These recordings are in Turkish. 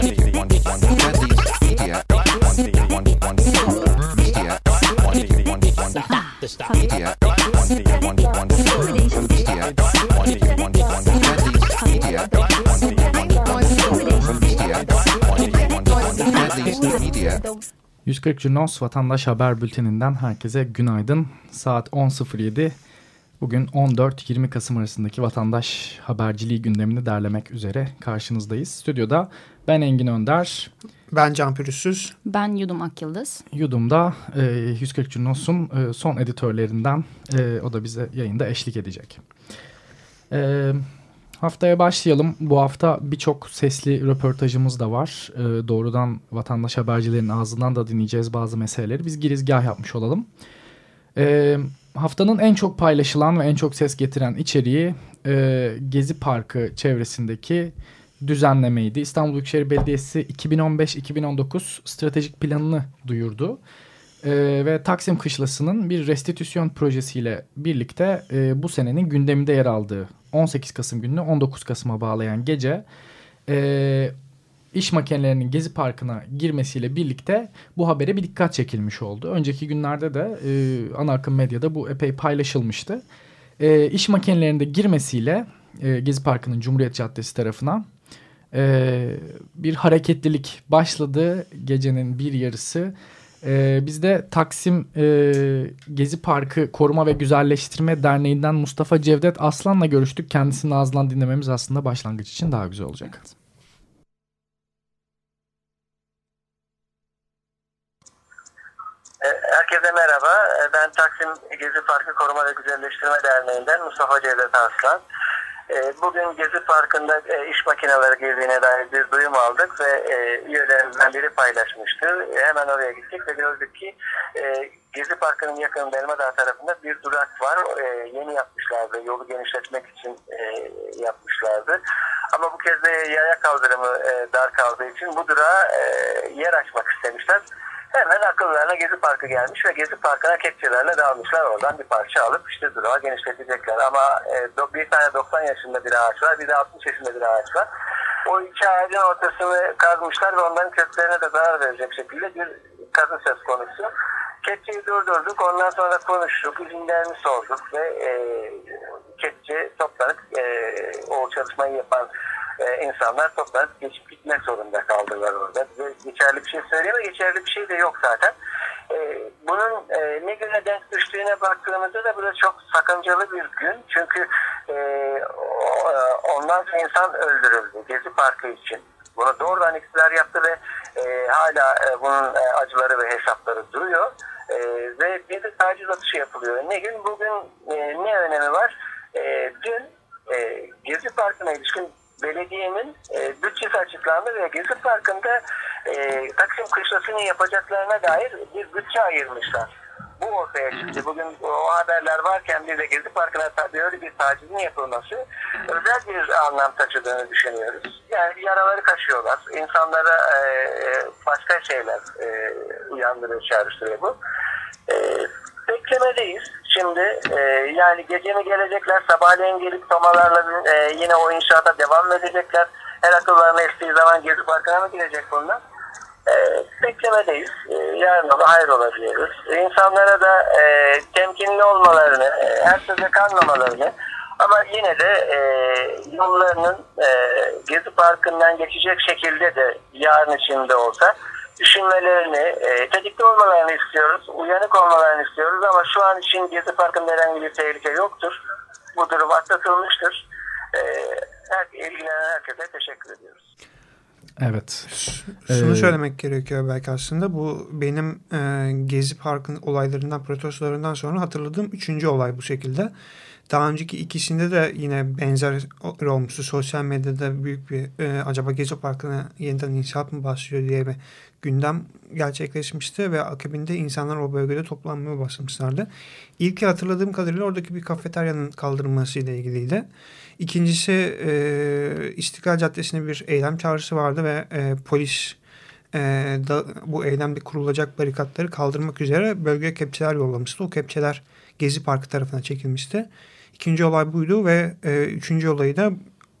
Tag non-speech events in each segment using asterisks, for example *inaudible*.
Media. 140 Junos Vatandaş Haber Bülteninden herkese günaydın. Saat 10.07. Bugün 14-20 Kasım arasındaki vatandaş haberciliği gündemini derlemek üzere karşınızdayız. Stüdyoda ben Engin Önder. Ben Can Pürüzsüz. Ben Yudum Akyıldız. Yudum'da e, 140 Junos'un e, son editörlerinden e, o da bize yayında eşlik edecek. E, haftaya başlayalım. Bu hafta birçok sesli röportajımız da var. E, doğrudan vatandaş habercilerin ağzından da dinleyeceğiz bazı meseleleri. Biz girizgah yapmış olalım. E, haftanın en çok paylaşılan ve en çok ses getiren içeriği e, Gezi Parkı çevresindeki düzenlemeydi. İstanbul Büyükşehir Belediyesi 2015-2019 stratejik planını duyurdu. E, ve Taksim Kışlası'nın bir restitüsyon projesiyle birlikte e, bu senenin gündeminde yer aldığı 18 Kasım gününü 19 Kasım'a bağlayan gece e, iş makinelerinin Gezi Parkı'na girmesiyle birlikte bu habere bir dikkat çekilmiş oldu. Önceki günlerde de e, ana akım medyada bu epey paylaşılmıştı. E, iş makinelerinde girmesiyle e, Gezi Parkı'nın Cumhuriyet Caddesi tarafına e, bir hareketlilik başladı gecenin bir yarısı. E, biz de Taksim e, Gezi Parkı Koruma ve Güzelleştirme Derneği'nden Mustafa Cevdet Aslan'la görüştük. Kendisinin ağzından dinlememiz aslında başlangıç için daha güzel olacak. Evet. Herkese merhaba. Ben Taksim Gezi Parkı Koruma ve Güzelleştirme Derneği'nden Mustafa Cevdet Aslan. Bugün Gezi Parkı'nda iş makineleri girdiğine dair bir duyum aldık ve üyelerimizden biri paylaşmıştı. Hemen oraya gittik ve gördük ki Gezi Parkı'nın yakınında Elmadağ tarafında bir durak var. Yeni yapmışlardı. Yolu genişletmek için yapmışlardı. Ama bu kez de yaya kaldırımı dar kaldığı için bu durağa yer açmak istemişler. Hemen akıllarına Gezi Parkı gelmiş ve Gezi Parkı'na kepçelerle dalmışlar. Oradan bir parça alıp işte durağı genişletecekler. Ama e, bir tane 90 yaşında bir ağaç var, bir de 60 yaşında bir ağaç var. O iki ağacın ortasını kazmışlar ve onların köklerine de zarar verecek şekilde bir kazı söz konusu. Kepçeyi durdurduk, ondan sonra konuştuk, izinlerini sorduk ve e, kepçe toplanıp e, o çalışmayı yapan e, insanlar toplanıp geçip gitmek zorunda kaldılar orada. Geçerli bir şey söyleyemem, geçerli bir şey de yok zaten. E, bunun e, ne güne denk düştüğüne baktığımızda da burada çok sakıncalı bir gün. Çünkü e, onlarca insan öldürüldü Gezi Parkı için. Bunu doğrudan iktidar yaptı ve hala bunun acıları ve hesapları duruyor. Ve bir de taciz atışı yapılıyor. Ne gün bugün ne önemi var? Dün Gezi Parkı'na ilişkin belediyenin e, bütçesi açıklandı ve Gezi Parkı'nda e, Taksim Kışlası'nı yapacaklarına dair bir bütçe ayırmışlar. Bu ortaya çıktı. Bugün o haberler varken bir de Gezi Parkı'na tabii öyle bir tacizin yapılması özel bir anlam taşıdığını düşünüyoruz. Yani yaraları kaşıyorlar. İnsanlara e, başka şeyler e, uyandırıyor, çağrıştırıyor bu. E, beklemedeyiz. Şimdi e, yani gece mi gelecekler, sabahleyin gelip tomalarla e, yine o inşaata devam edecekler. Her akıllarına estiği zaman Gezi Parkı'na mı girecek bunlar? E, beklemedeyiz. E, yarın ola hayır ola diyoruz. İnsanlara da e, temkinli olmalarını, e, her söze kanmamalarını ama yine de e, yollarının e, Gezi Parkı'ndan geçecek şekilde de yarın içinde olsa düşünmelerini, e, tetikte olmalarını istiyoruz, uyanık olmalarını istiyoruz ama şu an için Gezi Parkı'nda herhangi bir tehlike yoktur. Bu durum atlatılmıştır. E, her, ilgilenen herkese teşekkür ediyoruz. Evet. Şunu ee, söylemek gerekiyor belki aslında. Bu benim e, Gezi Park'ın olaylarından, protestolarından sonra hatırladığım üçüncü olay bu şekilde. Daha önceki ikisinde de yine benzer olmuştu. Sosyal medyada büyük bir e, acaba Gezi Parkı'na yeniden inşaat mı başlıyor diye bir gündem gerçekleşmişti ve akabinde insanlar o bölgede toplanmaya başlamışlardı. İlki hatırladığım kadarıyla oradaki bir kafeteryanın kaldırılması ile ilgiliydi. İkincisi e, İstiklal Caddesi'ne bir eylem çağrısı vardı ve e, polis e, da, bu eylemde kurulacak barikatları kaldırmak üzere bölgeye kepçeler yollamıştı. O kepçeler Gezi Parkı tarafına çekilmişti. İkinci olay buydu ve e, üçüncü olayı da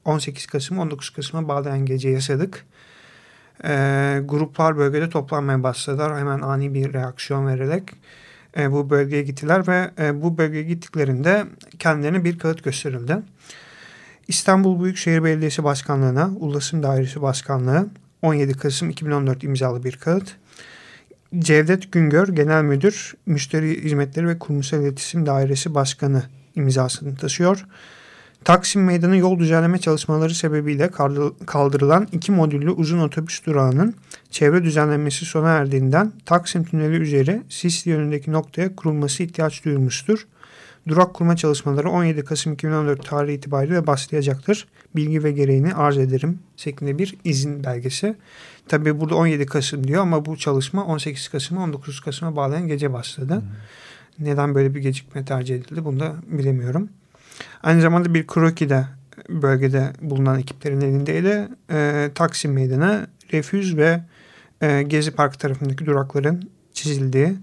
18 Kasım 19 Kasım'a bağlayan gece yaşadık. E, gruplar bölgede toplanmaya başladılar. Hemen ani bir reaksiyon vererek e, bu bölgeye gittiler ve e, bu bölgeye gittiklerinde kendilerine bir kağıt gösterildi. İstanbul Büyükşehir Belediyesi Başkanlığı'na, Ulaşım Dairesi Başkanlığı 17 Kasım 2014 imzalı bir kağıt. Cevdet Güngör Genel Müdür, Müşteri Hizmetleri ve Kurumsal İletişim Dairesi Başkanı imzasını taşıyor. Taksim Meydanı yol düzenleme çalışmaları sebebiyle kaldırılan iki modüllü uzun otobüs durağının çevre düzenlenmesi sona erdiğinden Taksim Tüneli üzeri Sisli yönündeki noktaya kurulması ihtiyaç duyulmuştur. Durak kurma çalışmaları 17 Kasım 2014 tarihi itibariyle başlayacaktır. Bilgi ve gereğini arz ederim şeklinde bir izin belgesi. Tabii burada 17 Kasım diyor ama bu çalışma 18 Kasım'a 19 Kasım'a bağlayan gece başladı. Hmm. Neden böyle bir gecikme tercih edildi bunu da bilemiyorum. Aynı zamanda bir kroki de bölgede bulunan ekiplerin elindeydi. E, Taksim Meydanı, Refüz ve e, Gezi Park tarafındaki durakların çizildiği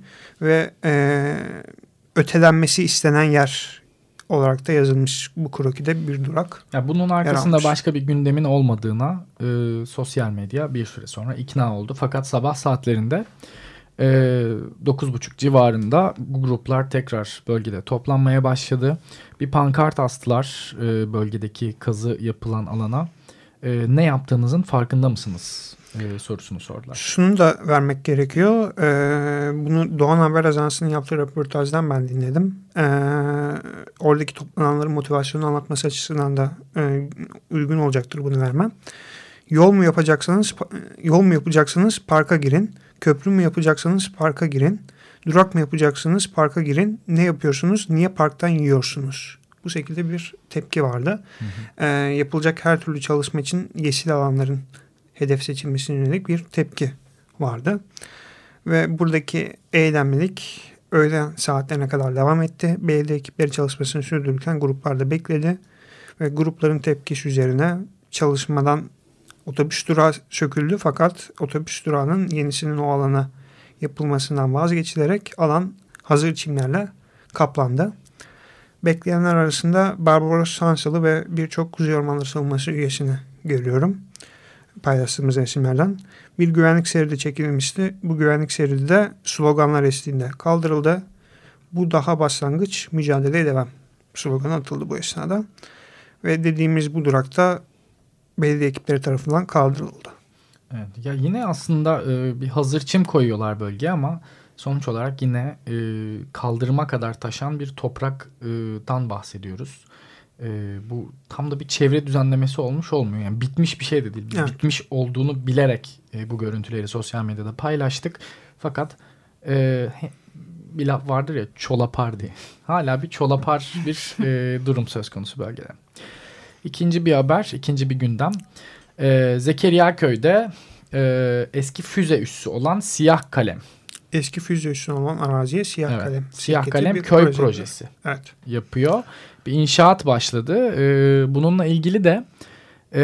ve e, ötelenmesi istenen yer olarak da yazılmış bu krokide bir durak. Ya bunun arkasında başka bir gündemin olmadığına e, sosyal medya bir süre sonra ikna oldu. Fakat sabah saatlerinde e, 9.30 civarında gruplar tekrar bölgede toplanmaya başladı. Bir pankart astılar e, bölgedeki kazı yapılan alana. E, ne yaptığınızın farkında mısınız e, sorusunu sordular. Şunu da vermek gerekiyor. Bunu Doğan Haber Ajansı'nın yaptığı röportajdan ben dinledim. Oradaki toplananların motivasyonu anlatması açısından da e, uygun olacaktır bunu vermem. Yol mu yapacaksanız yol mu yapacaksınız parka girin. Köprü mü yapacaksanız parka girin. Durak mı yapacaksınız parka girin. Ne yapıyorsunuz? Niye parktan yiyorsunuz? Bu şekilde bir tepki vardı. Hı hı. E, yapılacak her türlü çalışma için yeşil alanların hedef seçilmesine yönelik bir tepki vardı. Ve buradaki eylemlilik öğlen saatlerine kadar devam etti. Belediye ekipleri çalışmasını sürdürürken gruplar da bekledi. Ve grupların tepkisi üzerine çalışmadan otobüs durağı söküldü. Fakat otobüs durağının yenisinin o alana yapılmasından vazgeçilerek alan hazır çimlerle kaplandı. Bekleyenler arasında Barbaros Sansalı ve birçok Kuzey Ormanları Savunması üyesini görüyorum paylaştığımız resimlerden bir güvenlik seridi çekilmişti. Bu güvenlik seridi de sloganlar eşliğinde kaldırıldı. Bu daha başlangıç mücadeleye devam sloganı atıldı bu esnada. Ve dediğimiz bu durakta belediye ekipleri tarafından kaldırıldı. Evet, ya yine aslında e, bir hazır çim koyuyorlar bölgeye ama sonuç olarak yine e, kaldırıma kadar taşan bir topraktan bahsediyoruz e, bu tam da bir çevre düzenlemesi olmuş olmuyor. Yani bitmiş bir şey de değil. evet. bitmiş olduğunu bilerek e, bu görüntüleri sosyal medyada paylaştık. Fakat e, bir laf vardır ya çolapar diye. *laughs* Hala bir çolapar bir e, durum söz konusu bölgede. İkinci bir haber, ikinci bir gündem. E, Zekeriya Köy'de e, eski füze üssü olan Siyah Kalem. Eski füze üssü olan araziye Siyah evet. Kalem. Siyah Kalem köy proje. projesi evet. yapıyor bir inşaat başladı. E, bununla ilgili de e,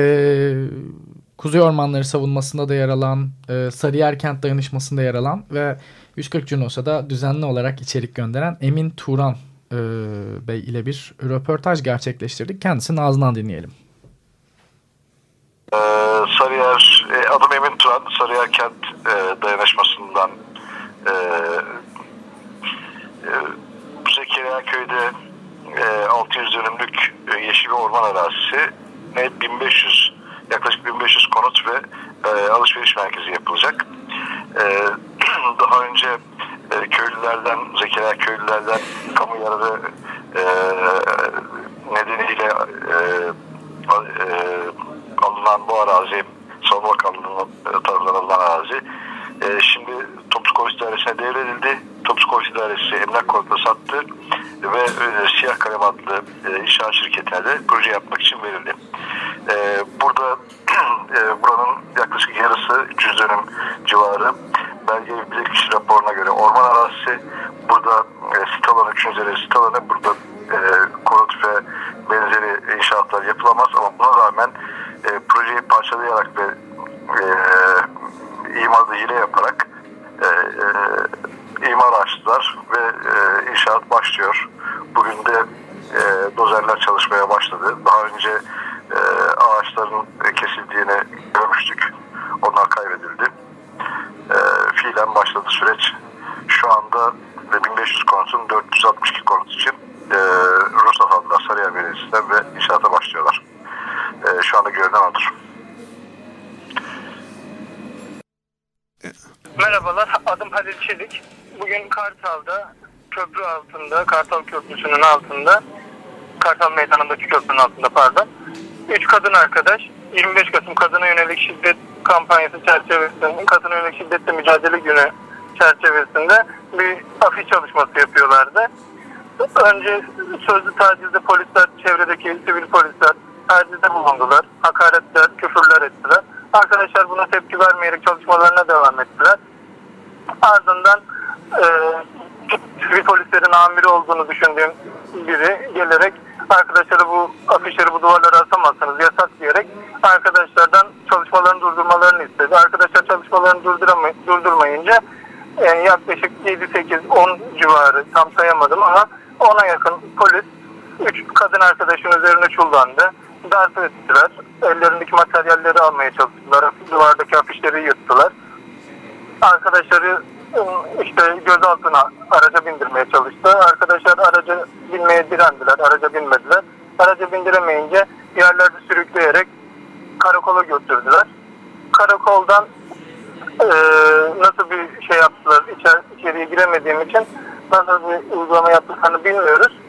Kuzey Ormanları savunmasında da yer alan, e, Sarıyer Kent Dayanışması'nda yer alan ve 140 Cunos'a da düzenli olarak içerik gönderen Emin Turan e, Bey ile bir röportaj gerçekleştirdik. Kendisinin ağzından dinleyelim. Ee, Sarıyer, e, adım Emin Turan, Sarıyer Kent e, Dayanışması'ndan e, e, Zekeriya Köy'de e, 600 dönümlük e, yeşil bir orman arazisi ne 1500 yaklaşık 1500 konut ve e, alışveriş merkezi yapılacak. E, *clears throat* daha önce e, köylülerden, Zekeriya köylülerden yararı e, nedeniyle e, e, alınan bu arazi Savunma Bakanlığı'nın e, tarafından alınan arazi e, şimdi Toplu Koğuş Dairesi'ne devredildi. Toplu Koğuş Dairesi emlak konutuna sattı ve e, Siyah Kalem adlı e, inşaat şirketine de proje yapmak için verildi. E, burada *clears throat* e, buranın yaklaşık yarısı 300 dönüm civarı belge bilirkişi raporuna göre orman arazisi burada e, sit alanı, 3. sit alanı burada e, konut ve benzeri inşaatlar yapılamaz ama buna rağmen e, projeyi parçalayarak ve e, imarda hile yaparak e, e, imar açtılar ve e, inşaat başlıyor. Bugün de e, dozerler çalışmaya başladı. Daha önce e, ağaçların kesildiğini görmüştük. Onlar kaybedildi. E, fiilen başladı süreç. Şu anda 1500 konutun 462 konut için e, Rusat adlı Sarıyer Belediyesi'nden ve inşaata başlıyorlar. E, şu anda görünen odur. Merhabalar, adım Halil Çelik. Bugün Kartal'da, köprü altında, Kartal Köprüsü'nün altında, Kartal Meydanı'ndaki köprünün altında pardon. Üç kadın arkadaş, 25 Kasım Kadına Yönelik Şiddet kampanyası çerçevesinde, Kadına Yönelik Şiddetle Mücadele Günü çerçevesinde bir afiş çalışması yapıyorlardı. Önce sözlü tacizde polisler, çevredeki sivil polisler tacizde bulundular. Hakaretler, küfürler ettiler. Arkadaşlar buna tepki vermeyerek çalışmalarına devam ettiler. Ardından e, sivil polislerin amiri olduğunu düşündüğüm biri gelerek arkadaşları bu afişleri bu duvarlara asamazsınız yasak diyerek arkadaşlardan çalışmalarını durdurmalarını istedi. Arkadaşlar çalışmalarını durdurmayınca e, yaklaşık 7-8-10 civarı tam sayamadım ama ona yakın polis 3 kadın arkadaşın üzerine çullandı. Darp ettiler. Ellerindeki materyalleri almaya çalıştılar. Duvardaki afişleri yırttılar. Arkadaşları işte gözaltına araca bindirmeye çalıştı. Arkadaşlar araca binmeye direndiler. Araca binmediler. Araca bindiremeyince yerlerde sürükleyerek karakola götürdüler. Karakoldan e, nasıl bir şey yaptılar içer, içeriye giremediğim için nasıl bir uygulama yaptıklarını bilmiyoruz.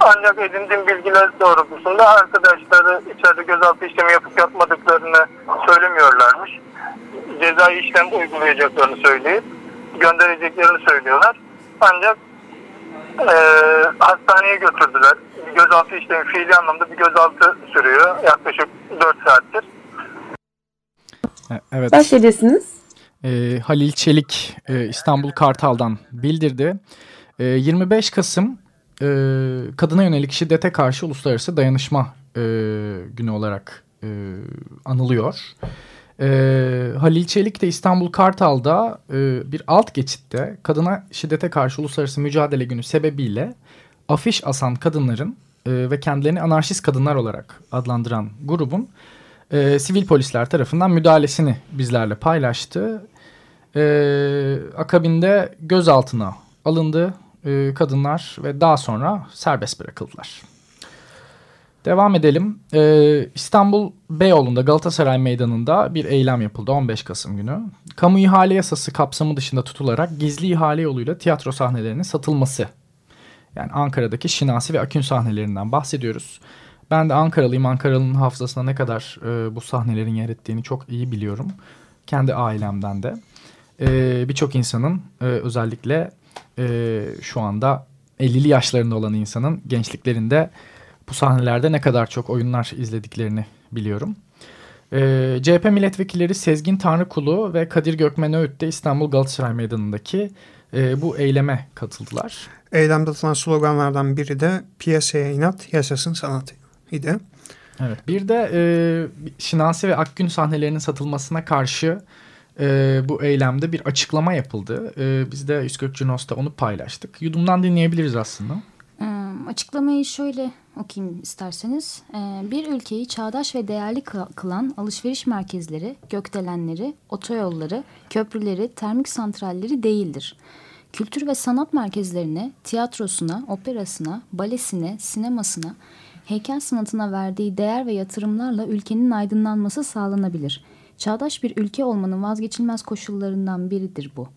Ancak edindiğim bilgiler doğrultusunda arkadaşları içeride gözaltı işlemi yapıp yapmadıklarını söylemiyorlarmış. Cezai işlem uygulayacaklarını söyleyip göndereceklerini söylüyorlar. Ancak e, hastaneye götürdüler. Gözaltı işlemi fiili anlamda bir gözaltı sürüyor. Yaklaşık 4 saattir. E, evet. Başlayabilirsiniz. Ee, Halil Çelik e, İstanbul Kartal'dan bildirdi. E, 25 Kasım e, kadına yönelik şiddete karşı uluslararası dayanışma e, günü olarak e, anılıyor. E, Halil Çelik de İstanbul Kartal'da e, bir alt geçitte kadına şiddete karşı uluslararası mücadele günü sebebiyle afiş asan kadınların e, ve kendilerini anarşist kadınlar olarak adlandıran grubun e, sivil polisler tarafından müdahalesini bizlerle paylaştı. E, akabinde gözaltına alındı e, kadınlar ve daha sonra serbest bırakıldılar. Devam edelim. Ee, İstanbul Beyoğlu'nda Galatasaray Meydanı'nda bir eylem yapıldı 15 Kasım günü. Kamu ihale yasası kapsamı dışında tutularak gizli ihale yoluyla tiyatro sahnelerinin satılması. Yani Ankara'daki Şinasi ve Akün sahnelerinden bahsediyoruz. Ben de Ankaralıyım. Ankaralı'nın hafızasına ne kadar e, bu sahnelerin yer ettiğini çok iyi biliyorum. Kendi ailemden de. E, Birçok insanın e, özellikle e, şu anda 50'li yaşlarında olan insanın gençliklerinde bu sahnelerde ne kadar çok oyunlar izlediklerini biliyorum. E, CHP milletvekilleri Sezgin Tanrıkulu ve Kadir Gökmen Öğüt de İstanbul Galatasaray Meydanı'ndaki e, bu eyleme katıldılar. Eylemde atılan sloganlardan biri de piyasaya inat, yaşasın sanat idi. Evet, bir de e, Şinasi ve Akgün sahnelerinin satılmasına karşı e, bu eylemde bir açıklama yapıldı. E, biz de 140 Cunos'ta onu paylaştık. Yudumdan dinleyebiliriz aslında. Açıklamayı şöyle okuyayım isterseniz. Bir ülkeyi çağdaş ve değerli kılan alışveriş merkezleri, gökdelenleri, otoyolları, köprüleri, termik santralleri değildir. Kültür ve sanat merkezlerine, tiyatrosuna, operasına, balesine, sinemasına, heykel sanatına verdiği değer ve yatırımlarla ülkenin aydınlanması sağlanabilir.'' Çağdaş bir ülke olmanın vazgeçilmez koşullarından biridir bu.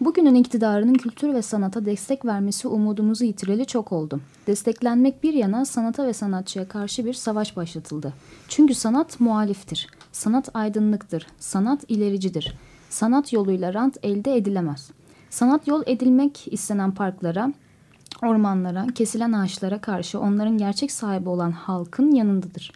Bugünün iktidarının kültür ve sanata destek vermesi umudumuzu yitireli çok oldu. Desteklenmek bir yana sanata ve sanatçıya karşı bir savaş başlatıldı. Çünkü sanat muhaliftir. Sanat aydınlıktır. Sanat ilericidir. Sanat yoluyla rant elde edilemez. Sanat yol edilmek istenen parklara, ormanlara, kesilen ağaçlara karşı onların gerçek sahibi olan halkın yanındadır.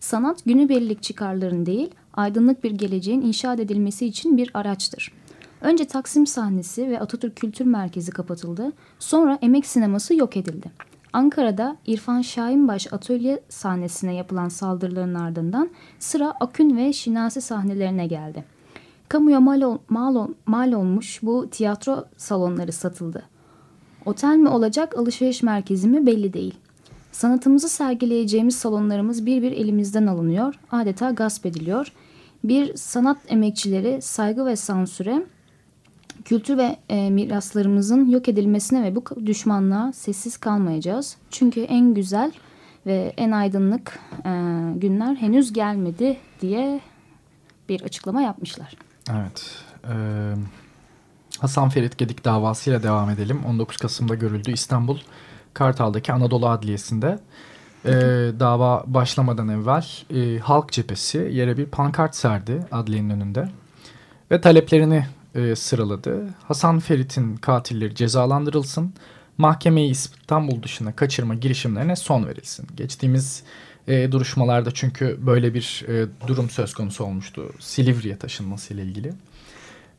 Sanat günübirlik çıkarların değil, aydınlık bir geleceğin inşa edilmesi için bir araçtır. Önce Taksim sahnesi ve Atatürk Kültür Merkezi kapatıldı, sonra Emek Sineması yok edildi. Ankara'da İrfan Şahinbaş atölye sahnesine yapılan saldırıların ardından sıra Akün ve Şinasi sahnelerine geldi. Kamuya mal, ol, mal, ol, mal olmuş bu tiyatro salonları satıldı. Otel mi olacak alışveriş merkezi mi belli değil. Sanatımızı sergileyeceğimiz salonlarımız bir bir elimizden alınıyor, adeta gasp ediliyor. Bir sanat emekçileri saygı ve sansüre, kültür ve e, miraslarımızın yok edilmesine ve bu düşmanlığa sessiz kalmayacağız. Çünkü en güzel ve en aydınlık e, günler henüz gelmedi diye bir açıklama yapmışlar. Evet. E, Hasan Ferit Gedik davasıyla devam edelim. 19 Kasım'da görüldü İstanbul Kartal'daki Anadolu Adliyesi'nde. E, dava başlamadan evvel e, Halk Cephesi yere bir pankart serdi adliyenin önünde. Ve taleplerini e, sıraladı. Hasan Ferit'in katilleri cezalandırılsın. Mahkemeyi İstanbul dışına kaçırma girişimlerine son verilsin. Geçtiğimiz e, duruşmalarda çünkü böyle bir e, durum söz konusu olmuştu. Silivri'ye taşınması ile ilgili.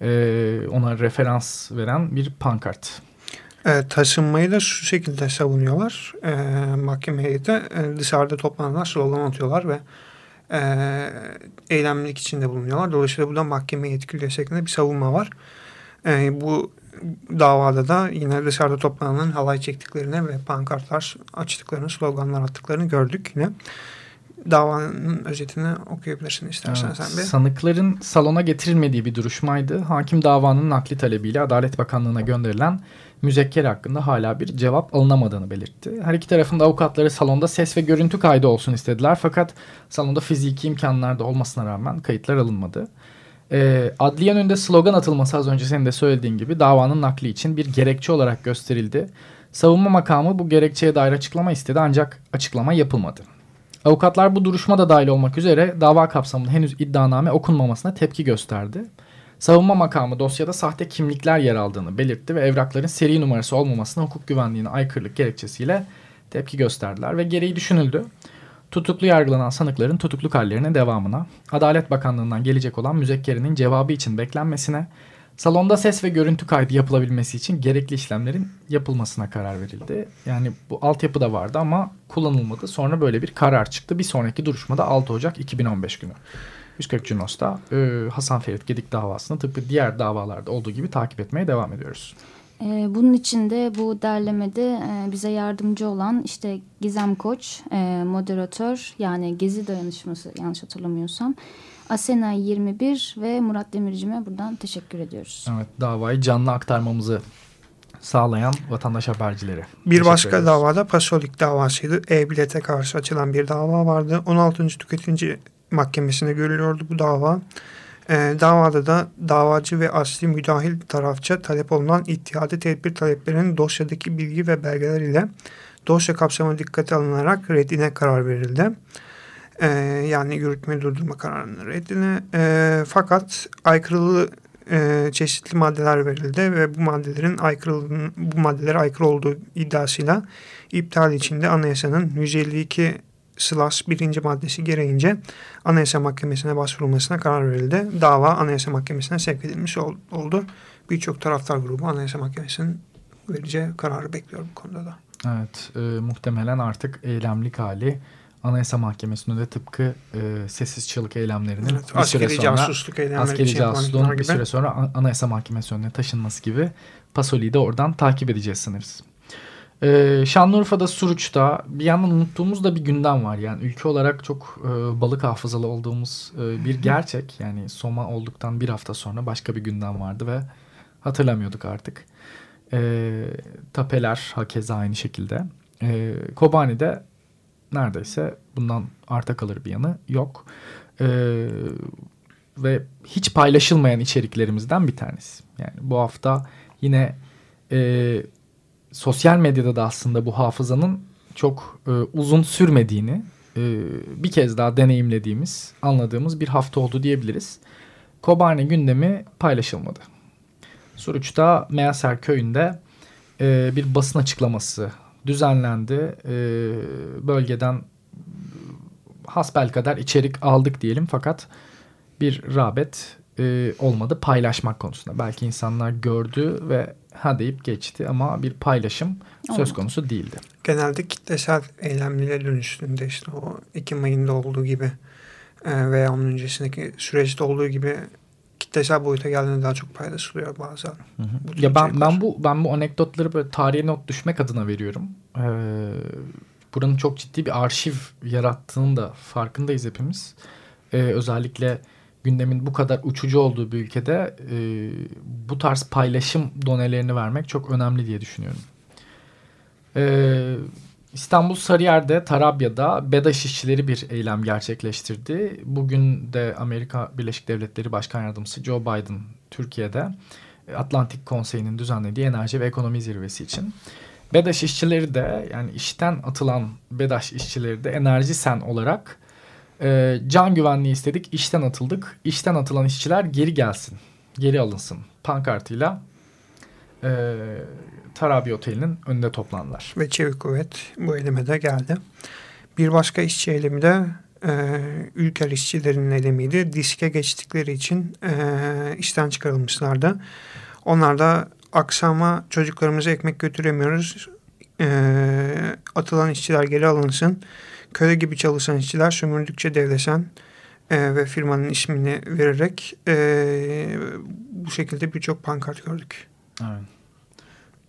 E, ona referans veren bir pankart. E, taşınmayı da şu şekilde savunuyorlar. E, mahkemeye de e, dışarıda toplananlar slogan atıyorlar ve e, eylemlilik içinde bulunuyorlar. Dolayısıyla burada mahkemeye etkiliyor şeklinde bir savunma var. E, bu davada da yine dışarıda toplananların halay çektiklerini ve pankartlar açtıklarını, sloganlar attıklarını gördük yine. Davanın özetini okuyabilirsin istersen evet, sen bir. Sanıkların salona getirilmediği bir duruşmaydı. Hakim davanın nakli talebiyle Adalet Bakanlığı'na gönderilen müzekker hakkında hala bir cevap alınamadığını belirtti. Her iki tarafın da avukatları salonda ses ve görüntü kaydı olsun istediler fakat salonda fiziki imkanlar da olmasına rağmen kayıtlar alınmadı. E, adliyen önünde slogan atılması az önce senin de söylediğin gibi davanın nakli için bir gerekçe olarak gösterildi. Savunma makamı bu gerekçeye dair açıklama istedi ancak açıklama yapılmadı. Avukatlar bu duruşma da dahil olmak üzere dava kapsamında henüz iddianame okunmamasına tepki gösterdi. Savunma makamı dosyada sahte kimlikler yer aldığını belirtti ve evrakların seri numarası olmamasına hukuk güvenliğine aykırılık gerekçesiyle tepki gösterdiler ve gereği düşünüldü. Tutuklu yargılanan sanıkların tutukluk hallerine devamına, Adalet Bakanlığı'ndan gelecek olan müzekkerinin cevabı için beklenmesine, salonda ses ve görüntü kaydı yapılabilmesi için gerekli işlemlerin yapılmasına karar verildi. Yani bu altyapı da vardı ama kullanılmadı. Sonra böyle bir karar çıktı. Bir sonraki duruşmada 6 Ocak 2015 günü. 140 Cunos'ta e, Hasan Ferit Gedik davasını tıpkı diğer davalarda olduğu gibi takip etmeye devam ediyoruz. E, bunun içinde bu derlemede e, bize yardımcı olan işte Gizem Koç, e, moderatör yani Gezi Dayanışması yanlış hatırlamıyorsam. Asena 21 ve Murat Demirci'me buradan teşekkür ediyoruz. Evet davayı canlı aktarmamızı sağlayan vatandaş habercileri. Bir başka ediyoruz. davada Pasolik davasıydı. E-bilete karşı açılan bir dava vardı. 16. tüketici mahkemesinde görülüyordu bu dava. E, davada da davacı ve asli müdahil tarafça talep olunan ittihadi tedbir taleplerinin dosyadaki bilgi ve belgeler ile dosya kapsamı dikkate alınarak reddine karar verildi. E, yani yürütme durdurma kararının reddine. E, fakat aykırılığı e, çeşitli maddeler verildi ve bu maddelerin aykırı bu maddelere aykırı olduğu iddiasıyla iptal içinde anayasanın 152 Slas birinci maddesi gereğince Anayasa Mahkemesi'ne başvurulmasına karar verildi. Dava Anayasa Mahkemesi'ne sevk edilmiş oldu. Birçok taraftar grubu Anayasa Mahkemesi'nin vereceği kararı bekliyor bu konuda da. Evet, e, muhtemelen artık eylemlik hali Anayasa Mahkemesi'nde de tıpkı e, sessiz çığlık eylemlerinin evet, bir süre sonra casusluk eylemleri askeri casusluğun bir süre sonra Anayasa Mahkemesi önüne taşınması gibi Pasoli'yi de oradan takip edeceğiz sanırız. Ee, Şanlıurfa'da, Suruç'ta bir yandan unuttuğumuz da bir gündem var. Yani ülke olarak çok e, balık hafızalı olduğumuz e, bir gerçek. Yani Soma olduktan bir hafta sonra başka bir gündem vardı ve hatırlamıyorduk artık. E, tapeler hakeza aynı şekilde. E, Kobani'de neredeyse bundan arta kalır bir yanı yok. E, ve hiç paylaşılmayan içeriklerimizden bir tanesi. Yani bu hafta yine... E, sosyal medyada da aslında bu hafızanın çok e, uzun sürmediğini e, bir kez daha deneyimlediğimiz, anladığımız bir hafta oldu diyebiliriz. Kobane gündemi paylaşılmadı. Suruç'ta Meyaser köyünde e, bir basın açıklaması düzenlendi. E, bölgeden hasbel kadar içerik aldık diyelim fakat bir rağbet e, olmadı paylaşmak konusunda. Belki insanlar gördü ve ha deyip geçti ama bir paylaşım Olmadı. söz konusu değildi. Genelde kitlesel eylemlere dönüştüğünde işte o Ekim ayında olduğu gibi e, veya onun öncesindeki süreçte olduğu gibi kitlesel boyuta geldiğinde daha çok paylaşılıyor bazen. Hı hı. Ya ben ben bu ben bu anekdotları böyle tarihe not düşmek adına veriyorum. Ee, buranın çok ciddi bir arşiv yarattığının da farkındayız hepimiz. Ee, özellikle gündemin bu kadar uçucu olduğu bir ülkede e, bu tarz paylaşım donelerini vermek çok önemli diye düşünüyorum. Ee, İstanbul Sarıyer'de Tarabya'da BEDAŞ işçileri bir eylem gerçekleştirdi. Bugün de Amerika Birleşik Devletleri Başkan Yardımcısı Joe Biden Türkiye'de Atlantik Konseyi'nin düzenlediği enerji ve ekonomi zirvesi için. BEDAŞ işçileri de yani işten atılan BEDAŞ işçileri de enerji sen olarak e, can güvenliği istedik, işten atıldık. İşten atılan işçiler geri gelsin, geri alınsın pankartıyla e, Tarabi Oteli'nin önünde toplandılar. Ve Çevik Kuvvet bu eyleme de geldi. Bir başka işçi eylemi de e, ülker işçilerinin eylemiydi. Diske geçtikleri için e, işten çıkarılmışlardı. Onlar da aksama çocuklarımıza ekmek götüremiyoruz. E, atılan işçiler geri alınsın köle gibi çalışan işçiler sömürdükçe devleşen e, ve firmanın ismini vererek e, bu şekilde birçok pankart gördük. Evet.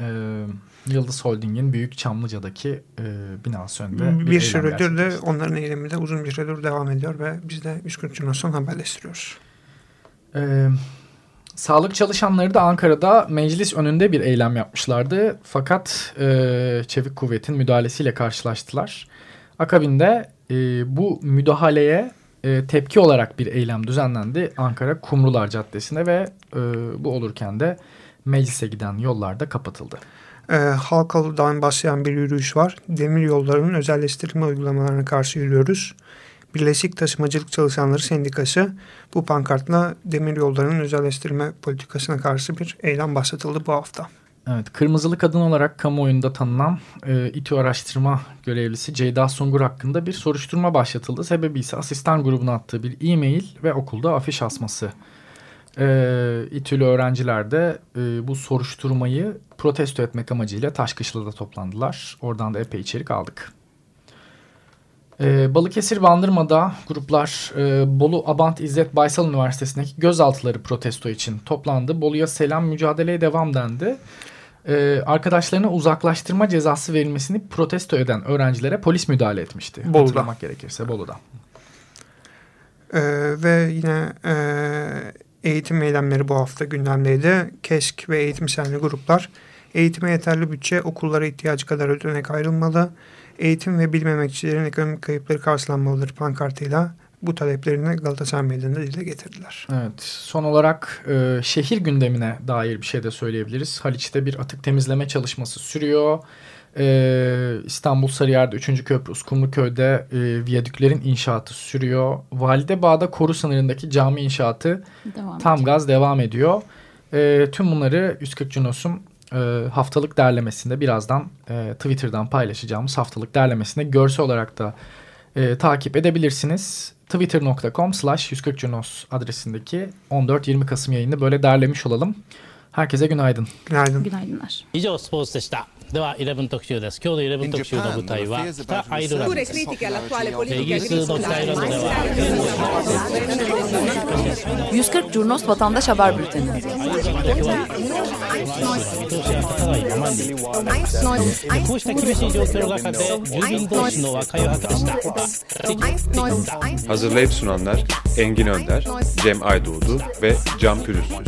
Ee, Yıldız Holding'in Büyük Çamlıca'daki e, binası önünde bir, bir süredir de onların eylemi de uzun bir süredir devam ediyor ve biz de 140 Cunos'tan haberleştiriyoruz. Ee, sağlık çalışanları da Ankara'da meclis önünde bir eylem yapmışlardı. Fakat e, Çevik Kuvvet'in müdahalesiyle karşılaştılar. Akabinde e, bu müdahaleye e, tepki olarak bir eylem düzenlendi Ankara Kumrular Caddesi'nde ve e, bu olurken de meclise giden yollar da kapatıldı. E, Halkalı'dan başlayan bir yürüyüş var. Demir yollarının özelleştirilme uygulamalarına karşı yürüyoruz. Birleşik Taşımacılık Çalışanları Sendikası bu pankartla demir yollarının özelleştirme politikasına karşı bir eylem başlatıldı bu hafta. Evet, Kırmızılı Kadın olarak kamuoyunda tanınan e, İTÜ araştırma görevlisi Ceyda Sungur hakkında bir soruşturma başlatıldı. Sebebi ise asistan grubuna attığı bir e-mail ve okulda afiş asması. E, İTÜ'lü öğrenciler de e, bu soruşturmayı protesto etmek amacıyla Taşkışla'da toplandılar. Oradan da epey içerik aldık. Ee, Balıkesir Bandırma'da gruplar e, Bolu Abant İzzet Baysal Üniversitesi'ndeki gözaltıları protesto için toplandı. Bolu'ya selam mücadeleye devam dendi e, arkadaşlarına uzaklaştırma cezası verilmesini protesto eden öğrencilere polis müdahale etmişti. Bolu'da. Hatırlamak gerekirse Bolu'da. Ee, ve yine e, eğitim eylemleri bu hafta gündemdeydi. KESK ve eğitim senli gruplar eğitime yeterli bütçe okullara ihtiyacı kadar ödenek ayrılmalı. Eğitim ve bilim emekçilerin ekonomik kayıpları karşılanmalıdır pankartıyla bu taleplerini Galatasaray Meydanı'nda dile getirdiler. Evet. Son olarak e, şehir gündemine dair bir şey de söyleyebiliriz. Haliç'te bir atık temizleme çalışması sürüyor. E, İstanbul Sarıyer'de 3. Köprü Uskumruköy'de e, viyadüklerin inşaatı sürüyor. Validebağ'da koru sınırındaki cami inşaatı devam tam ediyor. gaz devam ediyor. E, tüm bunları 140 Cunos'un e, haftalık derlemesinde birazdan e, Twitter'dan paylaşacağımız haftalık derlemesinde görsel olarak da e, takip edebilirsiniz twitter.com slash 140 Junos adresindeki 14-20 Kasım yayını böyle derlemiş olalım. Herkese günaydın. Günaydın. Günaydınlar. 以上スポーツでした。 では11特集です。今日の11特集の舞台は北アイルランドです。イギリスの北アイルランドでは140 Curnos Vatandaş Haber Bülteni. Hazırlayıp sunanlar Engin Önder, Cem Aydoğdu ve Can Pürüzsüz.